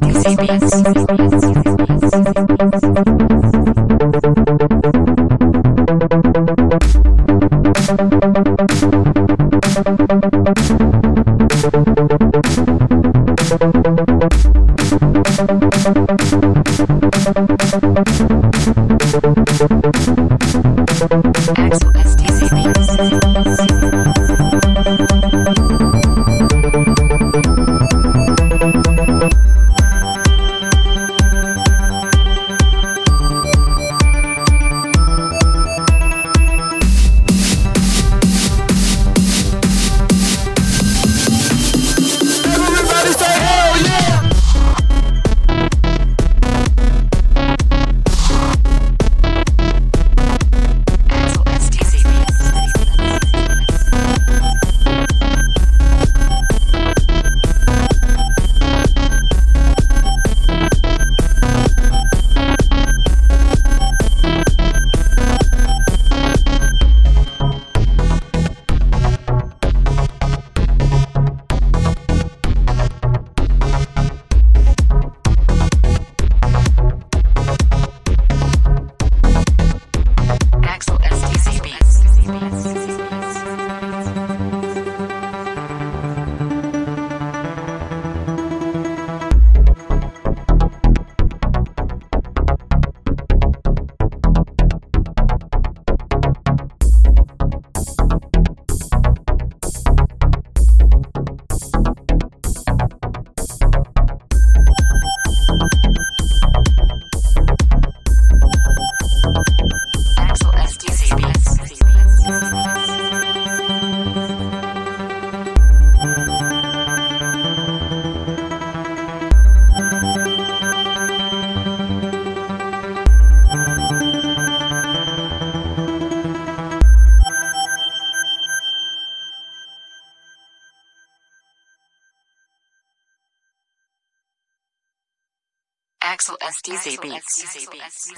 Axel SDC Axel Axel SDC Beats.